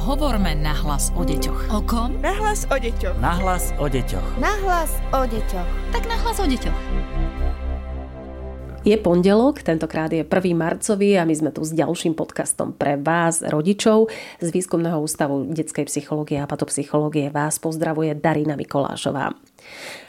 Hovorme nahlas o deťoch. O kom? Nahlas o deťoch. Nahlas o deťoch. Nahlas o deťoch. Tak nahlas o deťoch. Je pondelok, tentokrát je 1. marcový a my sme tu s ďalším podcastom pre vás, rodičov. Z Výskumného ústavu detskej psychológie a patopsychológie vás pozdravuje Darina Mikolášová.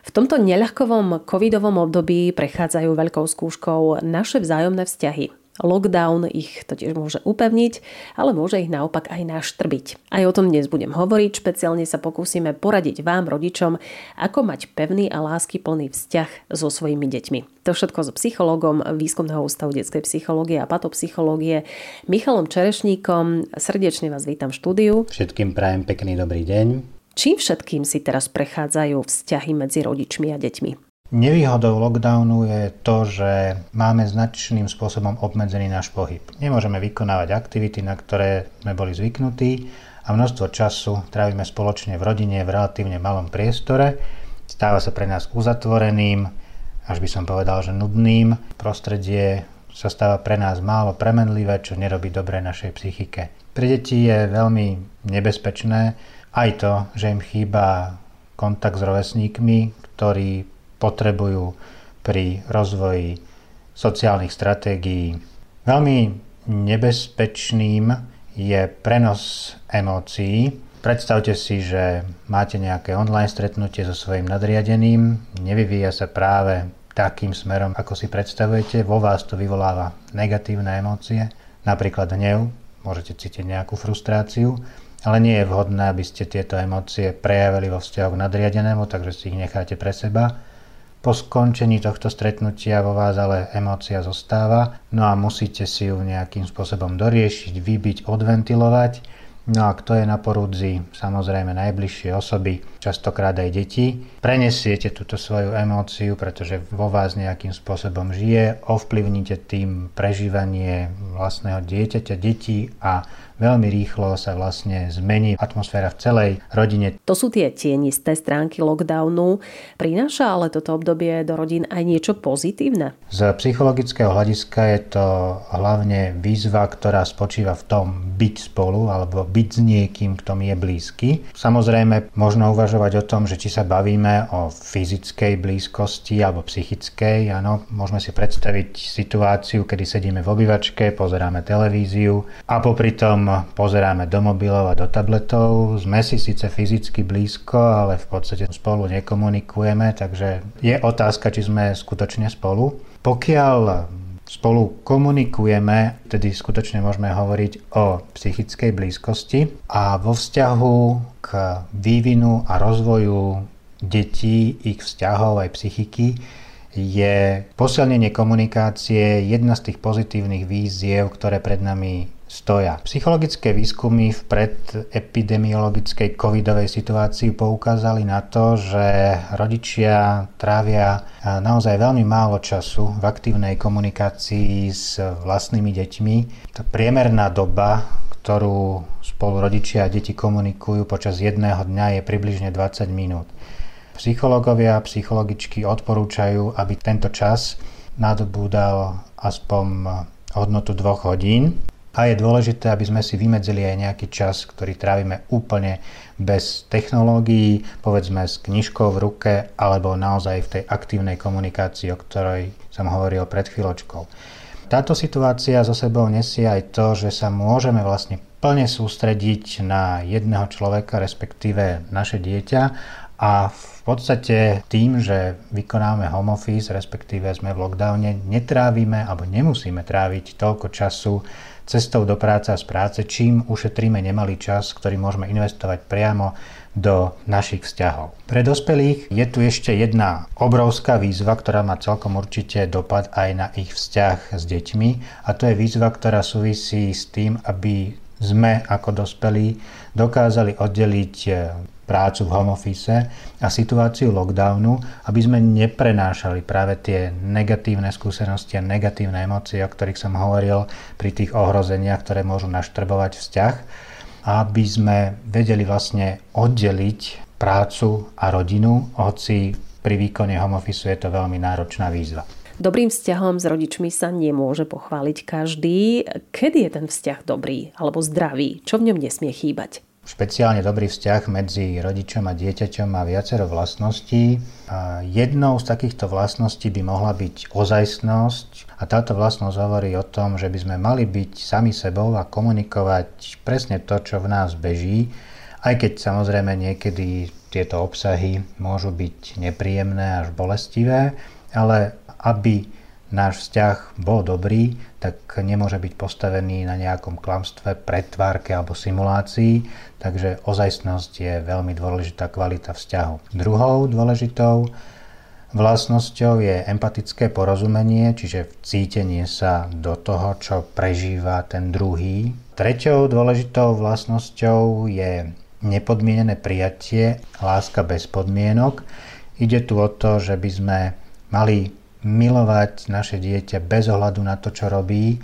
V tomto neľahkovom covidovom období prechádzajú veľkou skúškou naše vzájomné vzťahy. Lockdown ich totiž môže upevniť, ale môže ich naopak aj naštrbiť. Aj o tom dnes budem hovoriť, špeciálne sa pokúsime poradiť vám, rodičom, ako mať pevný a láskyplný vzťah so svojimi deťmi. To všetko so psychologom Výskumného ústavu detskej psychológie a patopsychológie Michalom Čerešníkom. Srdečne vás vítam v štúdiu. Všetkým prajem pekný dobrý deň. Čím všetkým si teraz prechádzajú vzťahy medzi rodičmi a deťmi? Nevýhodou lockdownu je to, že máme značným spôsobom obmedzený náš pohyb. Nemôžeme vykonávať aktivity, na ktoré sme boli zvyknutí a množstvo času trávime spoločne v rodine v relatívne malom priestore. Stáva sa pre nás uzatvoreným, až by som povedal, že nudným. Prostredie sa stáva pre nás málo premenlivé, čo nerobí dobre našej psychike. Pre deti je veľmi nebezpečné aj to, že im chýba kontakt s rovesníkmi, ktorí potrebujú pri rozvoji sociálnych stratégií. Veľmi nebezpečným je prenos emócií. Predstavte si, že máte nejaké online stretnutie so svojím nadriadeným, nevyvíja sa práve takým smerom, ako si predstavujete, vo vás to vyvoláva negatívne emócie, napríklad hnev, môžete cítiť nejakú frustráciu, ale nie je vhodné, aby ste tieto emócie prejavili vo vzťahu k nadriadenému, takže si ich necháte pre seba po skončení tohto stretnutia vo vás ale emócia zostáva, no a musíte si ju nejakým spôsobom doriešiť, vybiť, odventilovať. No a kto je na porúdzi? Samozrejme najbližšie osoby, častokrát aj deti. Prenesiete túto svoju emóciu, pretože vo vás nejakým spôsobom žije, ovplyvnite tým prežívanie vlastného dieťaťa, detí a veľmi rýchlo sa vlastne zmení atmosféra v celej rodine. To sú tie tienisté stránky lockdownu. Prináša ale toto obdobie do rodín aj niečo pozitívne? Z psychologického hľadiska je to hlavne výzva, ktorá spočíva v tom byť spolu alebo byť s niekým, kto mi je blízky. Samozrejme, možno uvažovať o tom, že či sa bavíme o fyzickej blízkosti alebo psychickej. Áno, môžeme si predstaviť situáciu, kedy sedíme v obývačke, pozeráme televíziu a popri tom pozeráme do mobilov a do tabletov. Sme si síce fyzicky blízko, ale v podstate spolu nekomunikujeme, takže je otázka, či sme skutočne spolu. Pokiaľ spolu komunikujeme, tedy skutočne môžeme hovoriť o psychickej blízkosti a vo vzťahu k vývinu a rozvoju detí, ich vzťahov aj psychiky je posilnenie komunikácie jedna z tých pozitívnych víziev, ktoré pred nami stoja. Psychologické výskumy v predepidemiologickej covidovej situácii poukázali na to, že rodičia trávia naozaj veľmi málo času v aktívnej komunikácii s vlastnými deťmi. Tá priemerná doba, ktorú spolu rodičia a deti komunikujú počas jedného dňa je približne 20 minút. Psychológovia a psychologičky odporúčajú, aby tento čas nadobúdal aspoň hodnotu dvoch hodín. A je dôležité, aby sme si vymedzili aj nejaký čas, ktorý trávime úplne bez technológií, povedzme s knižkou v ruke, alebo naozaj v tej aktívnej komunikácii, o ktorej som hovoril pred chvíľočkou. Táto situácia zo sebou nesie aj to, že sa môžeme vlastne plne sústrediť na jedného človeka, respektíve naše dieťa a v podstate tým, že vykonáme home office, respektíve sme v lockdowne, netrávime alebo nemusíme tráviť toľko času cestou do práce a z práce, čím ušetríme nemalý čas, ktorý môžeme investovať priamo do našich vzťahov. Pre dospelých je tu ešte jedna obrovská výzva, ktorá má celkom určite dopad aj na ich vzťah s deťmi a to je výzva, ktorá súvisí s tým, aby sme ako dospelí dokázali oddeliť prácu v home office a situáciu lockdownu, aby sme neprenášali práve tie negatívne skúsenosti a negatívne emócie, o ktorých som hovoril pri tých ohrozeniach, ktoré môžu naštrbovať vzťah, aby sme vedeli vlastne oddeliť prácu a rodinu, hoci pri výkone home office je to veľmi náročná výzva. Dobrým vzťahom s rodičmi sa nemôže pochváliť každý. Kedy je ten vzťah dobrý alebo zdravý? Čo v ňom nesmie chýbať? Špeciálne dobrý vzťah medzi rodičom a dieťaťom má viacero vlastností. Jednou z takýchto vlastností by mohla byť ozajstnosť a táto vlastnosť hovorí o tom, že by sme mali byť sami sebou a komunikovať presne to, čo v nás beží, aj keď samozrejme niekedy tieto obsahy môžu byť nepríjemné až bolestivé, ale aby náš vzťah bol dobrý, tak nemôže byť postavený na nejakom klamstve, pretvárke alebo simulácii, takže ozajstnosť je veľmi dôležitá kvalita vzťahu. Druhou dôležitou vlastnosťou je empatické porozumenie, čiže cítenie sa do toho, čo prežíva ten druhý. Treťou dôležitou vlastnosťou je nepodmienené prijatie, láska bez podmienok. Ide tu o to, že by sme mali milovať naše dieťa bez ohľadu na to, čo robí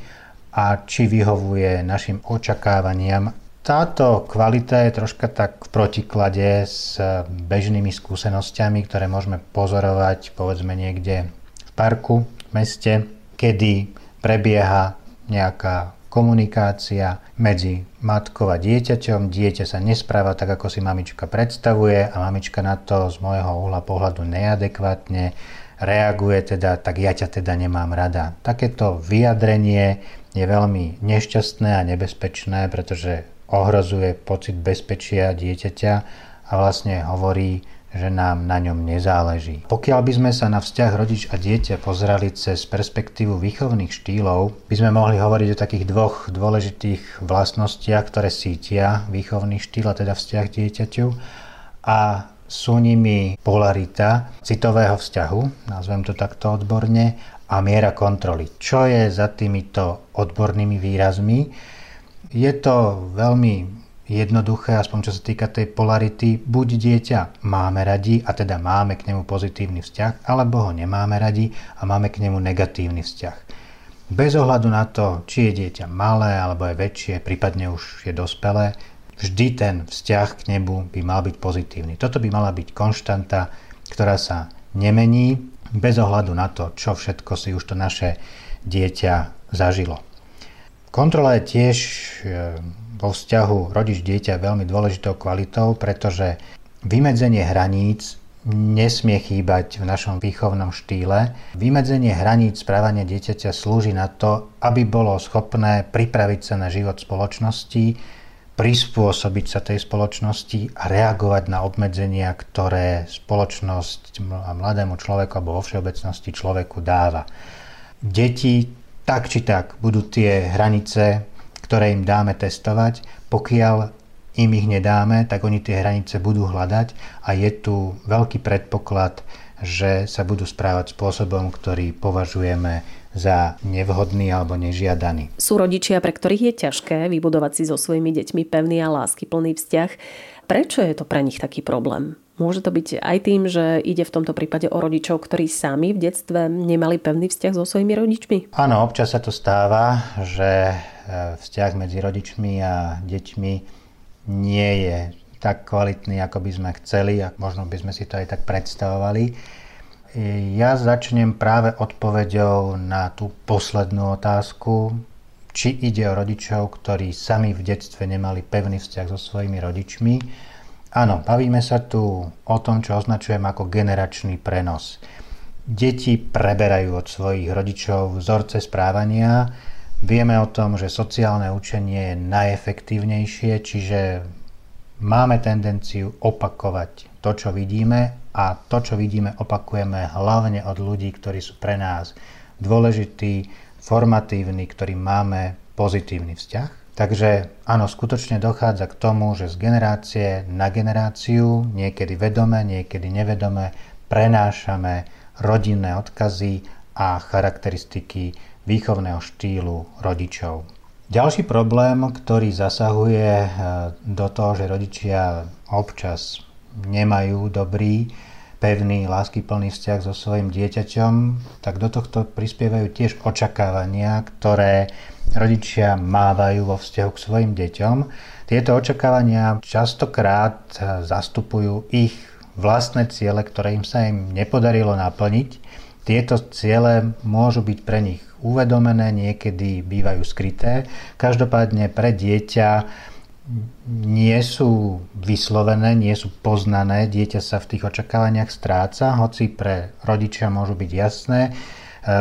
a či vyhovuje našim očakávaniam. Táto kvalita je troška tak v protiklade s bežnými skúsenosťami, ktoré môžeme pozorovať povedzme niekde v parku, v meste, kedy prebieha nejaká komunikácia medzi matkou a dieťaťom. Dieťa sa nespráva tak, ako si mamička predstavuje a mamička na to z môjho uhla pohľadu neadekvátne reaguje teda, tak ja ťa teda nemám rada. Takéto vyjadrenie je veľmi nešťastné a nebezpečné, pretože ohrozuje pocit bezpečia dieťaťa a vlastne hovorí, že nám na ňom nezáleží. Pokiaľ by sme sa na vzťah rodič a dieťa pozerali cez perspektívu výchovných štýlov, by sme mohli hovoriť o takých dvoch dôležitých vlastnostiach, ktoré sítia výchovný štýl, a teda vzťah dieťaťu. A sú nimi polarita citového vzťahu, nazvem to takto odborne, a miera kontroly. Čo je za týmito odbornými výrazmi? Je to veľmi jednoduché, aspoň čo sa týka tej polarity. Buď dieťa máme radi a teda máme k nemu pozitívny vzťah, alebo ho nemáme radi a máme k nemu negatívny vzťah. Bez ohľadu na to, či je dieťa malé alebo je väčšie, prípadne už je dospelé, vždy ten vzťah k nebu by mal byť pozitívny. Toto by mala byť konštanta, ktorá sa nemení bez ohľadu na to, čo všetko si už to naše dieťa zažilo. Kontrola je tiež e, vo vzťahu rodič-dieťa veľmi dôležitou kvalitou, pretože vymedzenie hraníc nesmie chýbať v našom výchovnom štýle. Vymedzenie hraníc správania dieťaťa slúži na to, aby bolo schopné pripraviť sa na život spoločnosti, prispôsobiť sa tej spoločnosti a reagovať na obmedzenia, ktoré spoločnosť mladému človeku alebo vo všeobecnosti človeku dáva. Deti tak či tak budú tie hranice, ktoré im dáme testovať. Pokiaľ im ich nedáme, tak oni tie hranice budú hľadať a je tu veľký predpoklad, že sa budú správať spôsobom, ktorý považujeme za nevhodný alebo nežiadaný. Sú rodičia, pre ktorých je ťažké vybudovať si so svojimi deťmi pevný a láskyplný vzťah. Prečo je to pre nich taký problém? Môže to byť aj tým, že ide v tomto prípade o rodičov, ktorí sami v detstve nemali pevný vzťah so svojimi rodičmi? Áno, občas sa to stáva, že e, vzťah medzi rodičmi a deťmi nie je tak kvalitný, ako by sme chceli a možno by sme si to aj tak predstavovali. Ja začnem práve odpoveďou na tú poslednú otázku, či ide o rodičov, ktorí sami v detstve nemali pevný vzťah so svojimi rodičmi. Áno, bavíme sa tu o tom, čo označujem ako generačný prenos. Deti preberajú od svojich rodičov vzorce správania. Vieme o tom, že sociálne učenie je najefektívnejšie, čiže máme tendenciu opakovať to, čo vidíme a to, čo vidíme, opakujeme hlavne od ľudí, ktorí sú pre nás dôležití, formatívni, ktorí máme pozitívny vzťah. Takže áno, skutočne dochádza k tomu, že z generácie na generáciu, niekedy vedome, niekedy nevedome, prenášame rodinné odkazy a charakteristiky výchovného štýlu rodičov. Ďalší problém, ktorý zasahuje eh, do toho, že rodičia občas nemajú dobrý pevný, láskyplný vzťah so svojim dieťaťom, tak do tohto prispievajú tiež očakávania, ktoré rodičia mávajú vo vzťahu k svojim deťom. Tieto očakávania častokrát zastupujú ich vlastné ciele, ktoré im sa im nepodarilo naplniť, Tieto ciele môžu byť pre nich uvedomené, niekedy bývajú skryté. Každopádne pre dieťa nie sú vyslovené, nie sú poznané, dieťa sa v tých očakávaniach stráca, hoci pre rodičia môžu byť jasné, e,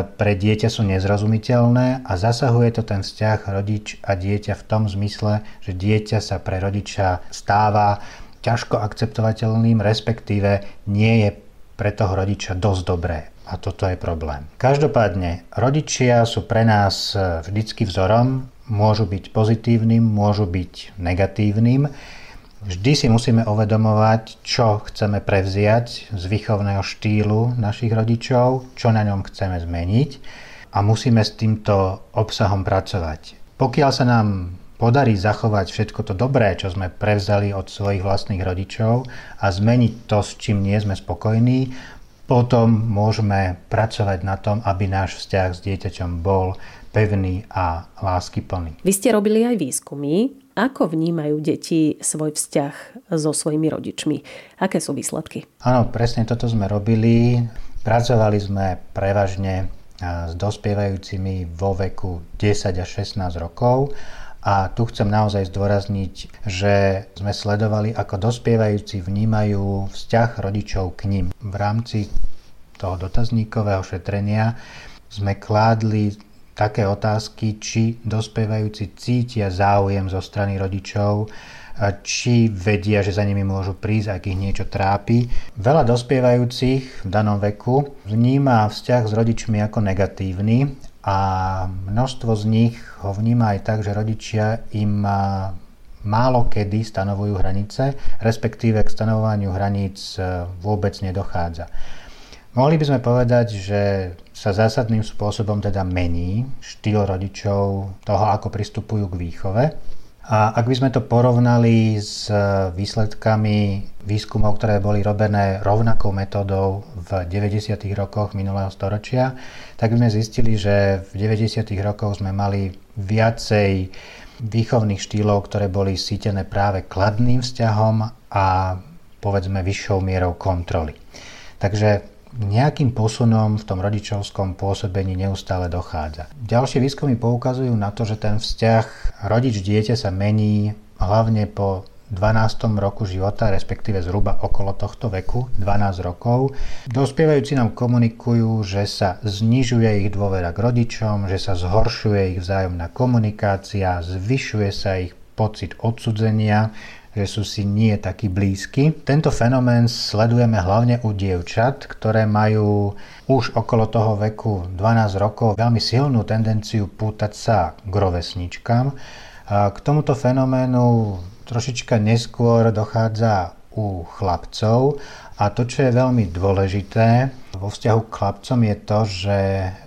pre dieťa sú nezrozumiteľné a zasahuje to ten vzťah rodič a dieťa v tom zmysle, že dieťa sa pre rodiča stáva ťažko akceptovateľným, respektíve nie je pre toho rodiča dosť dobré. A toto je problém. Každopádne, rodičia sú pre nás e, vždycky vzorom, môžu byť pozitívnym, môžu byť negatívnym. Vždy si musíme uvedomovať, čo chceme prevziať z výchovného štýlu našich rodičov, čo na ňom chceme zmeniť a musíme s týmto obsahom pracovať. Pokiaľ sa nám podarí zachovať všetko to dobré, čo sme prevzali od svojich vlastných rodičov a zmeniť to, s čím nie sme spokojní, potom môžeme pracovať na tom, aby náš vzťah s dieťaťom bol pevný a láskyplný. Vy ste robili aj výskumy. Ako vnímajú deti svoj vzťah so svojimi rodičmi? Aké sú výsledky? Áno, presne toto sme robili. Pracovali sme prevažne s dospievajúcimi vo veku 10 až 16 rokov a tu chcem naozaj zdôrazniť, že sme sledovali, ako dospievajúci vnímajú vzťah rodičov k ním. V rámci toho dotazníkového šetrenia sme kládli také otázky, či dospievajúci cítia záujem zo strany rodičov, či vedia, že za nimi môžu prísť, ak ich niečo trápi. Veľa dospievajúcich v danom veku vníma vzťah s rodičmi ako negatívny a množstvo z nich ho vníma aj tak, že rodičia im málo kedy stanovujú hranice, respektíve k stanovovaniu hraníc e, vôbec nedochádza. Mohli by sme povedať, že sa zásadným spôsobom teda mení štýl rodičov toho, ako pristupujú k výchove a ak by sme to porovnali s výsledkami výskumov, ktoré boli robené rovnakou metódou v 90. rokoch minulého storočia, tak sme zistili, že v 90. rokoch sme mali viacej výchovných štýlov, ktoré boli sítené práve kladným vzťahom a povedzme vyššou mierou kontroly. Takže nejakým posunom v tom rodičovskom pôsobení neustále dochádza. Ďalšie výskumy poukazujú na to, že ten vzťah rodič-dieťa sa mení hlavne po 12. roku života, respektíve zhruba okolo tohto veku, 12 rokov. Dospievajúci nám komunikujú, že sa znižuje ich dôvera k rodičom, že sa zhoršuje ich vzájomná komunikácia, zvyšuje sa ich pocit odsudzenia, že sú si nie takí blízky. Tento fenomén sledujeme hlavne u dievčat, ktoré majú už okolo toho veku 12 rokov veľmi silnú tendenciu pútať sa k rovesničkám. K tomuto fenoménu trošička neskôr dochádza u chlapcov a to, čo je veľmi dôležité vo vzťahu k chlapcom je to, že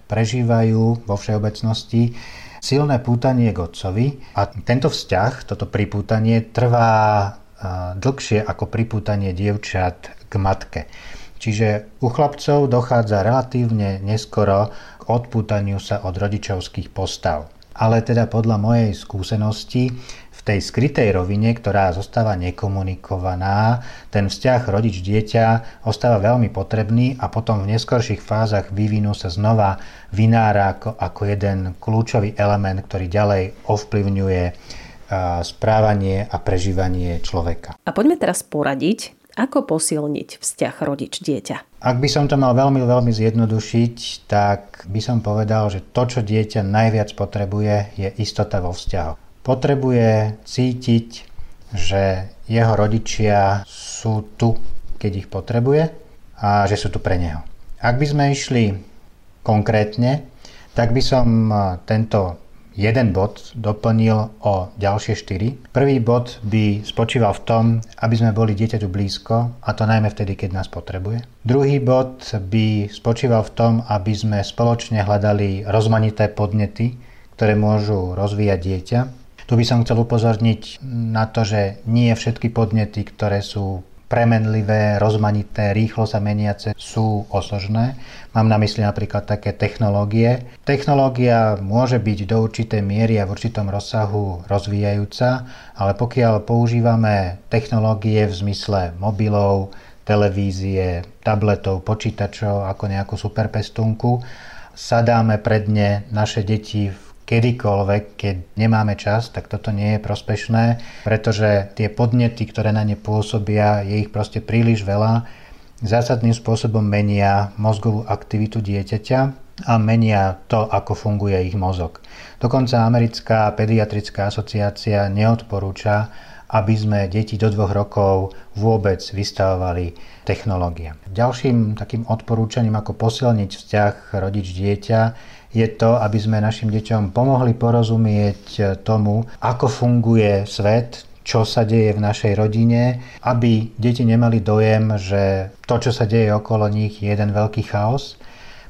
prežívajú vo všeobecnosti silné pútanie k otcovi a tento vzťah, toto pripútanie trvá dlhšie ako pripútanie dievčat k matke. Čiže u chlapcov dochádza relatívne neskoro k odpútaniu sa od rodičovských postav. Ale teda podľa mojej skúsenosti tej skrytej rovine, ktorá zostáva nekomunikovaná, ten vzťah rodič-dieťa ostáva veľmi potrebný a potom v neskorších fázach vývinu sa znova vynára ako, ako jeden kľúčový element, ktorý ďalej ovplyvňuje správanie a prežívanie človeka. A poďme teraz poradiť, ako posilniť vzťah rodič-dieťa? Ak by som to mal veľmi, veľmi zjednodušiť, tak by som povedal, že to, čo dieťa najviac potrebuje, je istota vo vzťahu potrebuje cítiť, že jeho rodičia sú tu, keď ich potrebuje a že sú tu pre neho. Ak by sme išli konkrétne, tak by som tento jeden bod doplnil o ďalšie štyri. Prvý bod by spočíval v tom, aby sme boli dieťaťu blízko, a to najmä vtedy, keď nás potrebuje. Druhý bod by spočíval v tom, aby sme spoločne hľadali rozmanité podnety, ktoré môžu rozvíjať dieťa. Tu by som chcel upozorniť na to, že nie všetky podnety, ktoré sú premenlivé, rozmanité, rýchlo sa meniace, sú osožné. Mám na mysli napríklad také technológie. Technológia môže byť do určitej miery a v určitom rozsahu rozvíjajúca, ale pokiaľ používame technológie v zmysle mobilov, televízie, tabletov, počítačov ako nejakú superpestunku. Sadáme pred ne naše deti v kedykoľvek, keď nemáme čas, tak toto nie je prospešné, pretože tie podnety, ktoré na ne pôsobia, je ich proste príliš veľa, zásadným spôsobom menia mozgovú aktivitu dieťaťa a menia to, ako funguje ich mozog. Dokonca americká pediatrická asociácia neodporúča, aby sme deti do dvoch rokov vôbec vystavovali technológia. Ďalším takým odporúčaním, ako posilniť vzťah rodič-dieťa, je to, aby sme našim deťom pomohli porozumieť tomu, ako funguje svet, čo sa deje v našej rodine, aby deti nemali dojem, že to, čo sa deje okolo nich, je jeden veľký chaos,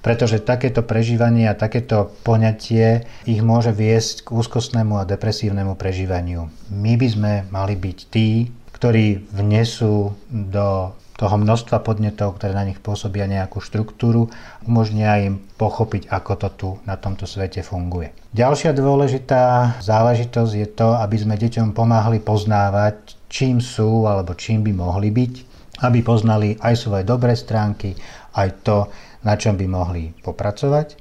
pretože takéto prežívanie a takéto poňatie ich môže viesť k úzkostnému a depresívnemu prežívaniu. My by sme mali byť tí, ktorí vnesú do toho množstva podnetov, ktoré na nich pôsobia nejakú štruktúru, umožnia im pochopiť, ako to tu na tomto svete funguje. Ďalšia dôležitá záležitosť je to, aby sme deťom pomáhali poznávať, čím sú alebo čím by mohli byť, aby poznali aj svoje dobré stránky, aj to, na čom by mohli popracovať.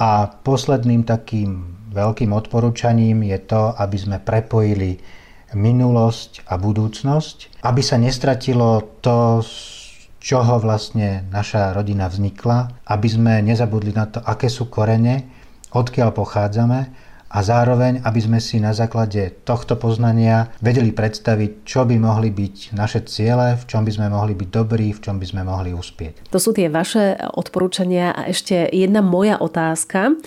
A posledným takým veľkým odporúčaním je to, aby sme prepojili minulosť a budúcnosť, aby sa nestratilo to, z čoho vlastne naša rodina vznikla, aby sme nezabudli na to, aké sú korene, odkiaľ pochádzame a zároveň, aby sme si na základe tohto poznania vedeli predstaviť, čo by mohli byť naše ciele, v čom by sme mohli byť dobrí, v čom by sme mohli uspieť. To sú tie vaše odporúčania a ešte jedna moja otázka.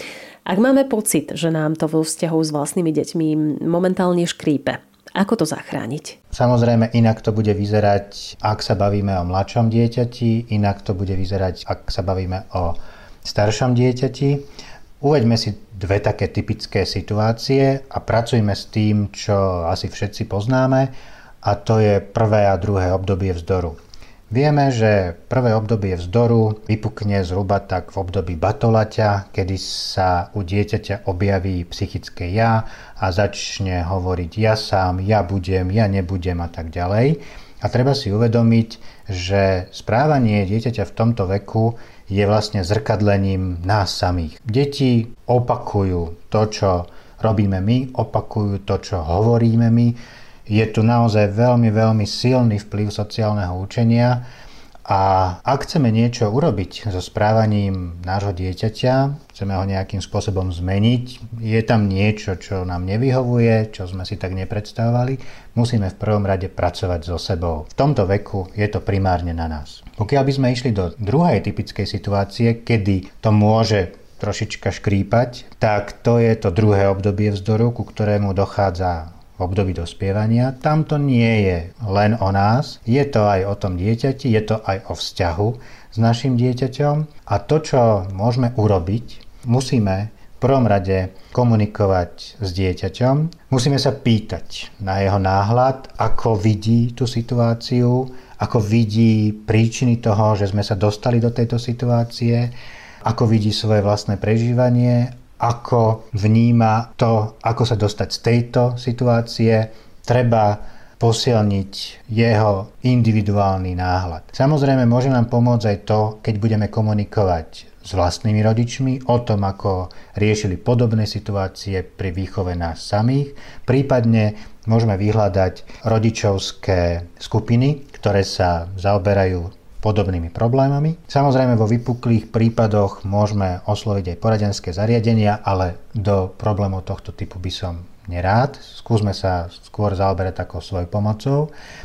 Ak máme pocit, že nám to vo vzťahu s vlastnými deťmi momentálne škrípe, ako to zachrániť? Samozrejme, inak to bude vyzerať, ak sa bavíme o mladšom dieťati, inak to bude vyzerať, ak sa bavíme o staršom dieťati. Uveďme si dve také typické situácie a pracujme s tým, čo asi všetci poznáme, a to je prvé a druhé obdobie vzdoru. Vieme, že prvé obdobie vzdoru vypukne zhruba tak v období batolaťa, kedy sa u dieťaťa objaví psychické ja a začne hovoriť ja sám, ja budem, ja nebudem a tak ďalej. A treba si uvedomiť, že správanie dieťaťa v tomto veku je vlastne zrkadlením nás samých. Deti opakujú to, čo robíme my, opakujú to, čo hovoríme my, je tu naozaj veľmi, veľmi silný vplyv sociálneho učenia a ak chceme niečo urobiť so správaním nášho dieťaťa, chceme ho nejakým spôsobom zmeniť, je tam niečo, čo nám nevyhovuje, čo sme si tak nepredstavovali, musíme v prvom rade pracovať so sebou. V tomto veku je to primárne na nás. Pokiaľ by sme išli do druhej typickej situácie, kedy to môže trošička škrípať, tak to je to druhé obdobie vzdoru, ku ktorému dochádza období dospievania. Tam to nie je len o nás, je to aj o tom dieťati, je to aj o vzťahu s našim dieťaťom a to, čo môžeme urobiť, musíme v prvom rade komunikovať s dieťaťom, musíme sa pýtať na jeho náhľad, ako vidí tú situáciu, ako vidí príčiny toho, že sme sa dostali do tejto situácie, ako vidí svoje vlastné prežívanie ako vníma to, ako sa dostať z tejto situácie. Treba posilniť jeho individuálny náhľad. Samozrejme, môže nám pomôcť aj to, keď budeme komunikovať s vlastnými rodičmi o tom, ako riešili podobné situácie pri výchove nás samých. Prípadne môžeme vyhľadať rodičovské skupiny, ktoré sa zaoberajú podobnými problémami. Samozrejme vo vypuklých prípadoch môžeme osloviť aj poradenské zariadenia, ale do problémov tohto typu by som nerád. Skúsme sa skôr zaoberať takou svojou pomocou.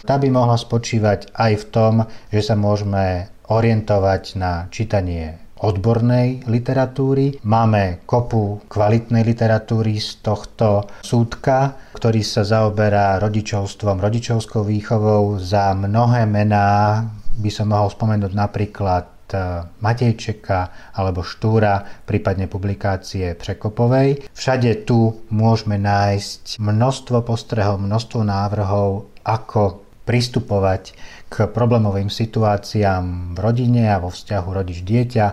Tá by mohla spočívať aj v tom, že sa môžeme orientovať na čítanie odbornej literatúry. Máme kopu kvalitnej literatúry z tohto súdka, ktorý sa zaoberá rodičovstvom, rodičovskou výchovou. Za mnohé mená by som mohol spomenúť napríklad e, Matejčeka alebo Štúra, prípadne publikácie Překopovej. Všade tu môžeme nájsť množstvo postrehov, množstvo návrhov, ako pristupovať k problémovým situáciám v rodine a vo vzťahu rodič-dieťa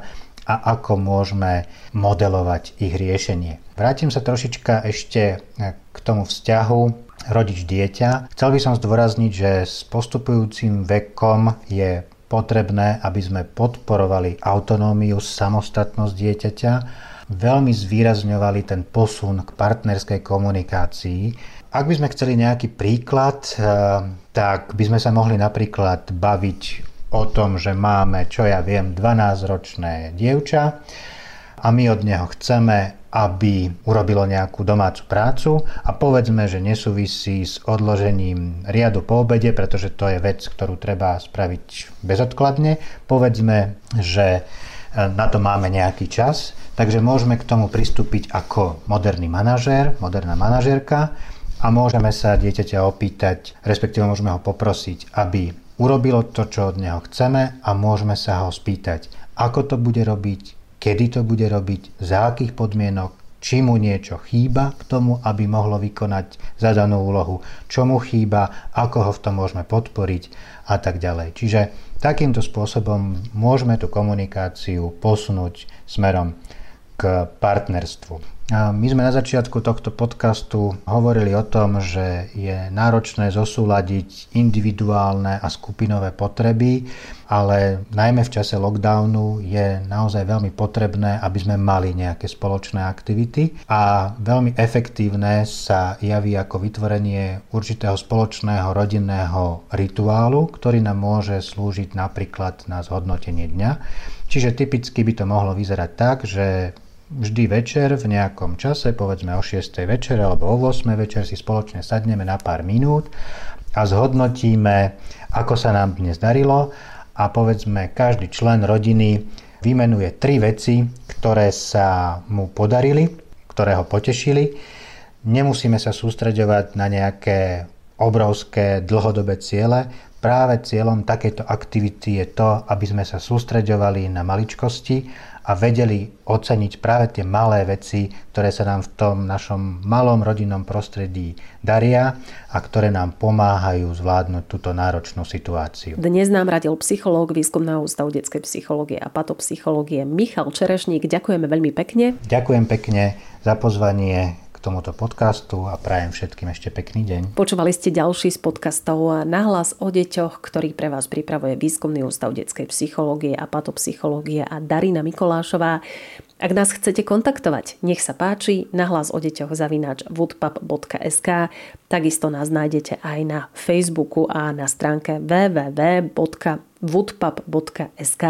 a ako môžeme modelovať ich riešenie. Vrátim sa trošička ešte k tomu vzťahu rodič-dieťa. Chcel by som zdôrazniť, že s postupujúcim vekom je potrebné, aby sme podporovali autonómiu, samostatnosť dieťaťa, veľmi zvýrazňovali ten posun k partnerskej komunikácii. Ak by sme chceli nejaký príklad, eh, tak by sme sa mohli napríklad baviť o tom, že máme, čo ja viem, 12-ročné dievča a my od neho chceme, aby urobilo nejakú domácu prácu a povedzme, že nesúvisí s odložením riadu po obede, pretože to je vec, ktorú treba spraviť bezodkladne. Povedzme, že e, na to máme nejaký čas, takže môžeme k tomu pristúpiť ako moderný manažér, moderná manažérka a môžeme sa dieťaťa opýtať, respektíve môžeme ho poprosiť, aby urobilo to, čo od neho chceme a môžeme sa ho spýtať, ako to bude robiť, kedy to bude robiť, za akých podmienok, či mu niečo chýba k tomu, aby mohlo vykonať zadanú úlohu, čo mu chýba, ako ho v tom môžeme podporiť a tak ďalej. Čiže takýmto spôsobom môžeme tú komunikáciu posunúť smerom k partnerstvu. My sme na začiatku tohto podcastu hovorili o tom, že je náročné zosúľadiť individuálne a skupinové potreby, ale najmä v čase lockdownu je naozaj veľmi potrebné, aby sme mali nejaké spoločné aktivity a veľmi efektívne sa javí ako vytvorenie určitého spoločného rodinného rituálu, ktorý nám môže slúžiť napríklad na zhodnotenie dňa. Čiže typicky by to mohlo vyzerať tak, že vždy večer v nejakom čase, povedzme o 6. večer alebo o 8. večer si spoločne sadneme na pár minút a zhodnotíme, ako sa nám dnes darilo a povedzme každý člen rodiny vymenuje tri veci, ktoré sa mu podarili, ktoré ho potešili. Nemusíme sa sústreďovať na nejaké obrovské dlhodobé ciele. Práve cieľom takejto aktivity je to, aby sme sa sústreďovali na maličkosti a vedeli oceniť práve tie malé veci, ktoré sa nám v tom našom malom rodinnom prostredí daria a ktoré nám pomáhajú zvládnuť túto náročnú situáciu. Dnes nám radil psychológ Výskumného ústavu detskej psychológie a patopsychológie Michal Čerešník. Ďakujeme veľmi pekne. Ďakujem pekne za pozvanie tomuto podcastu a prajem všetkým ešte pekný deň. Počúvali ste ďalší z podcastov Nahlas o deťoch, ktorý pre vás pripravuje Výskumný ústav detskej psychológie a patopsychológie a Darina Mikolášová. Ak nás chcete kontaktovať, nech sa páči, nahlas o deťoch zavináč woodpub.sk, takisto nás nájdete aj na Facebooku a na stránke www.woodpub.sk.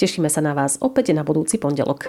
Tešíme sa na vás opäť na budúci pondelok.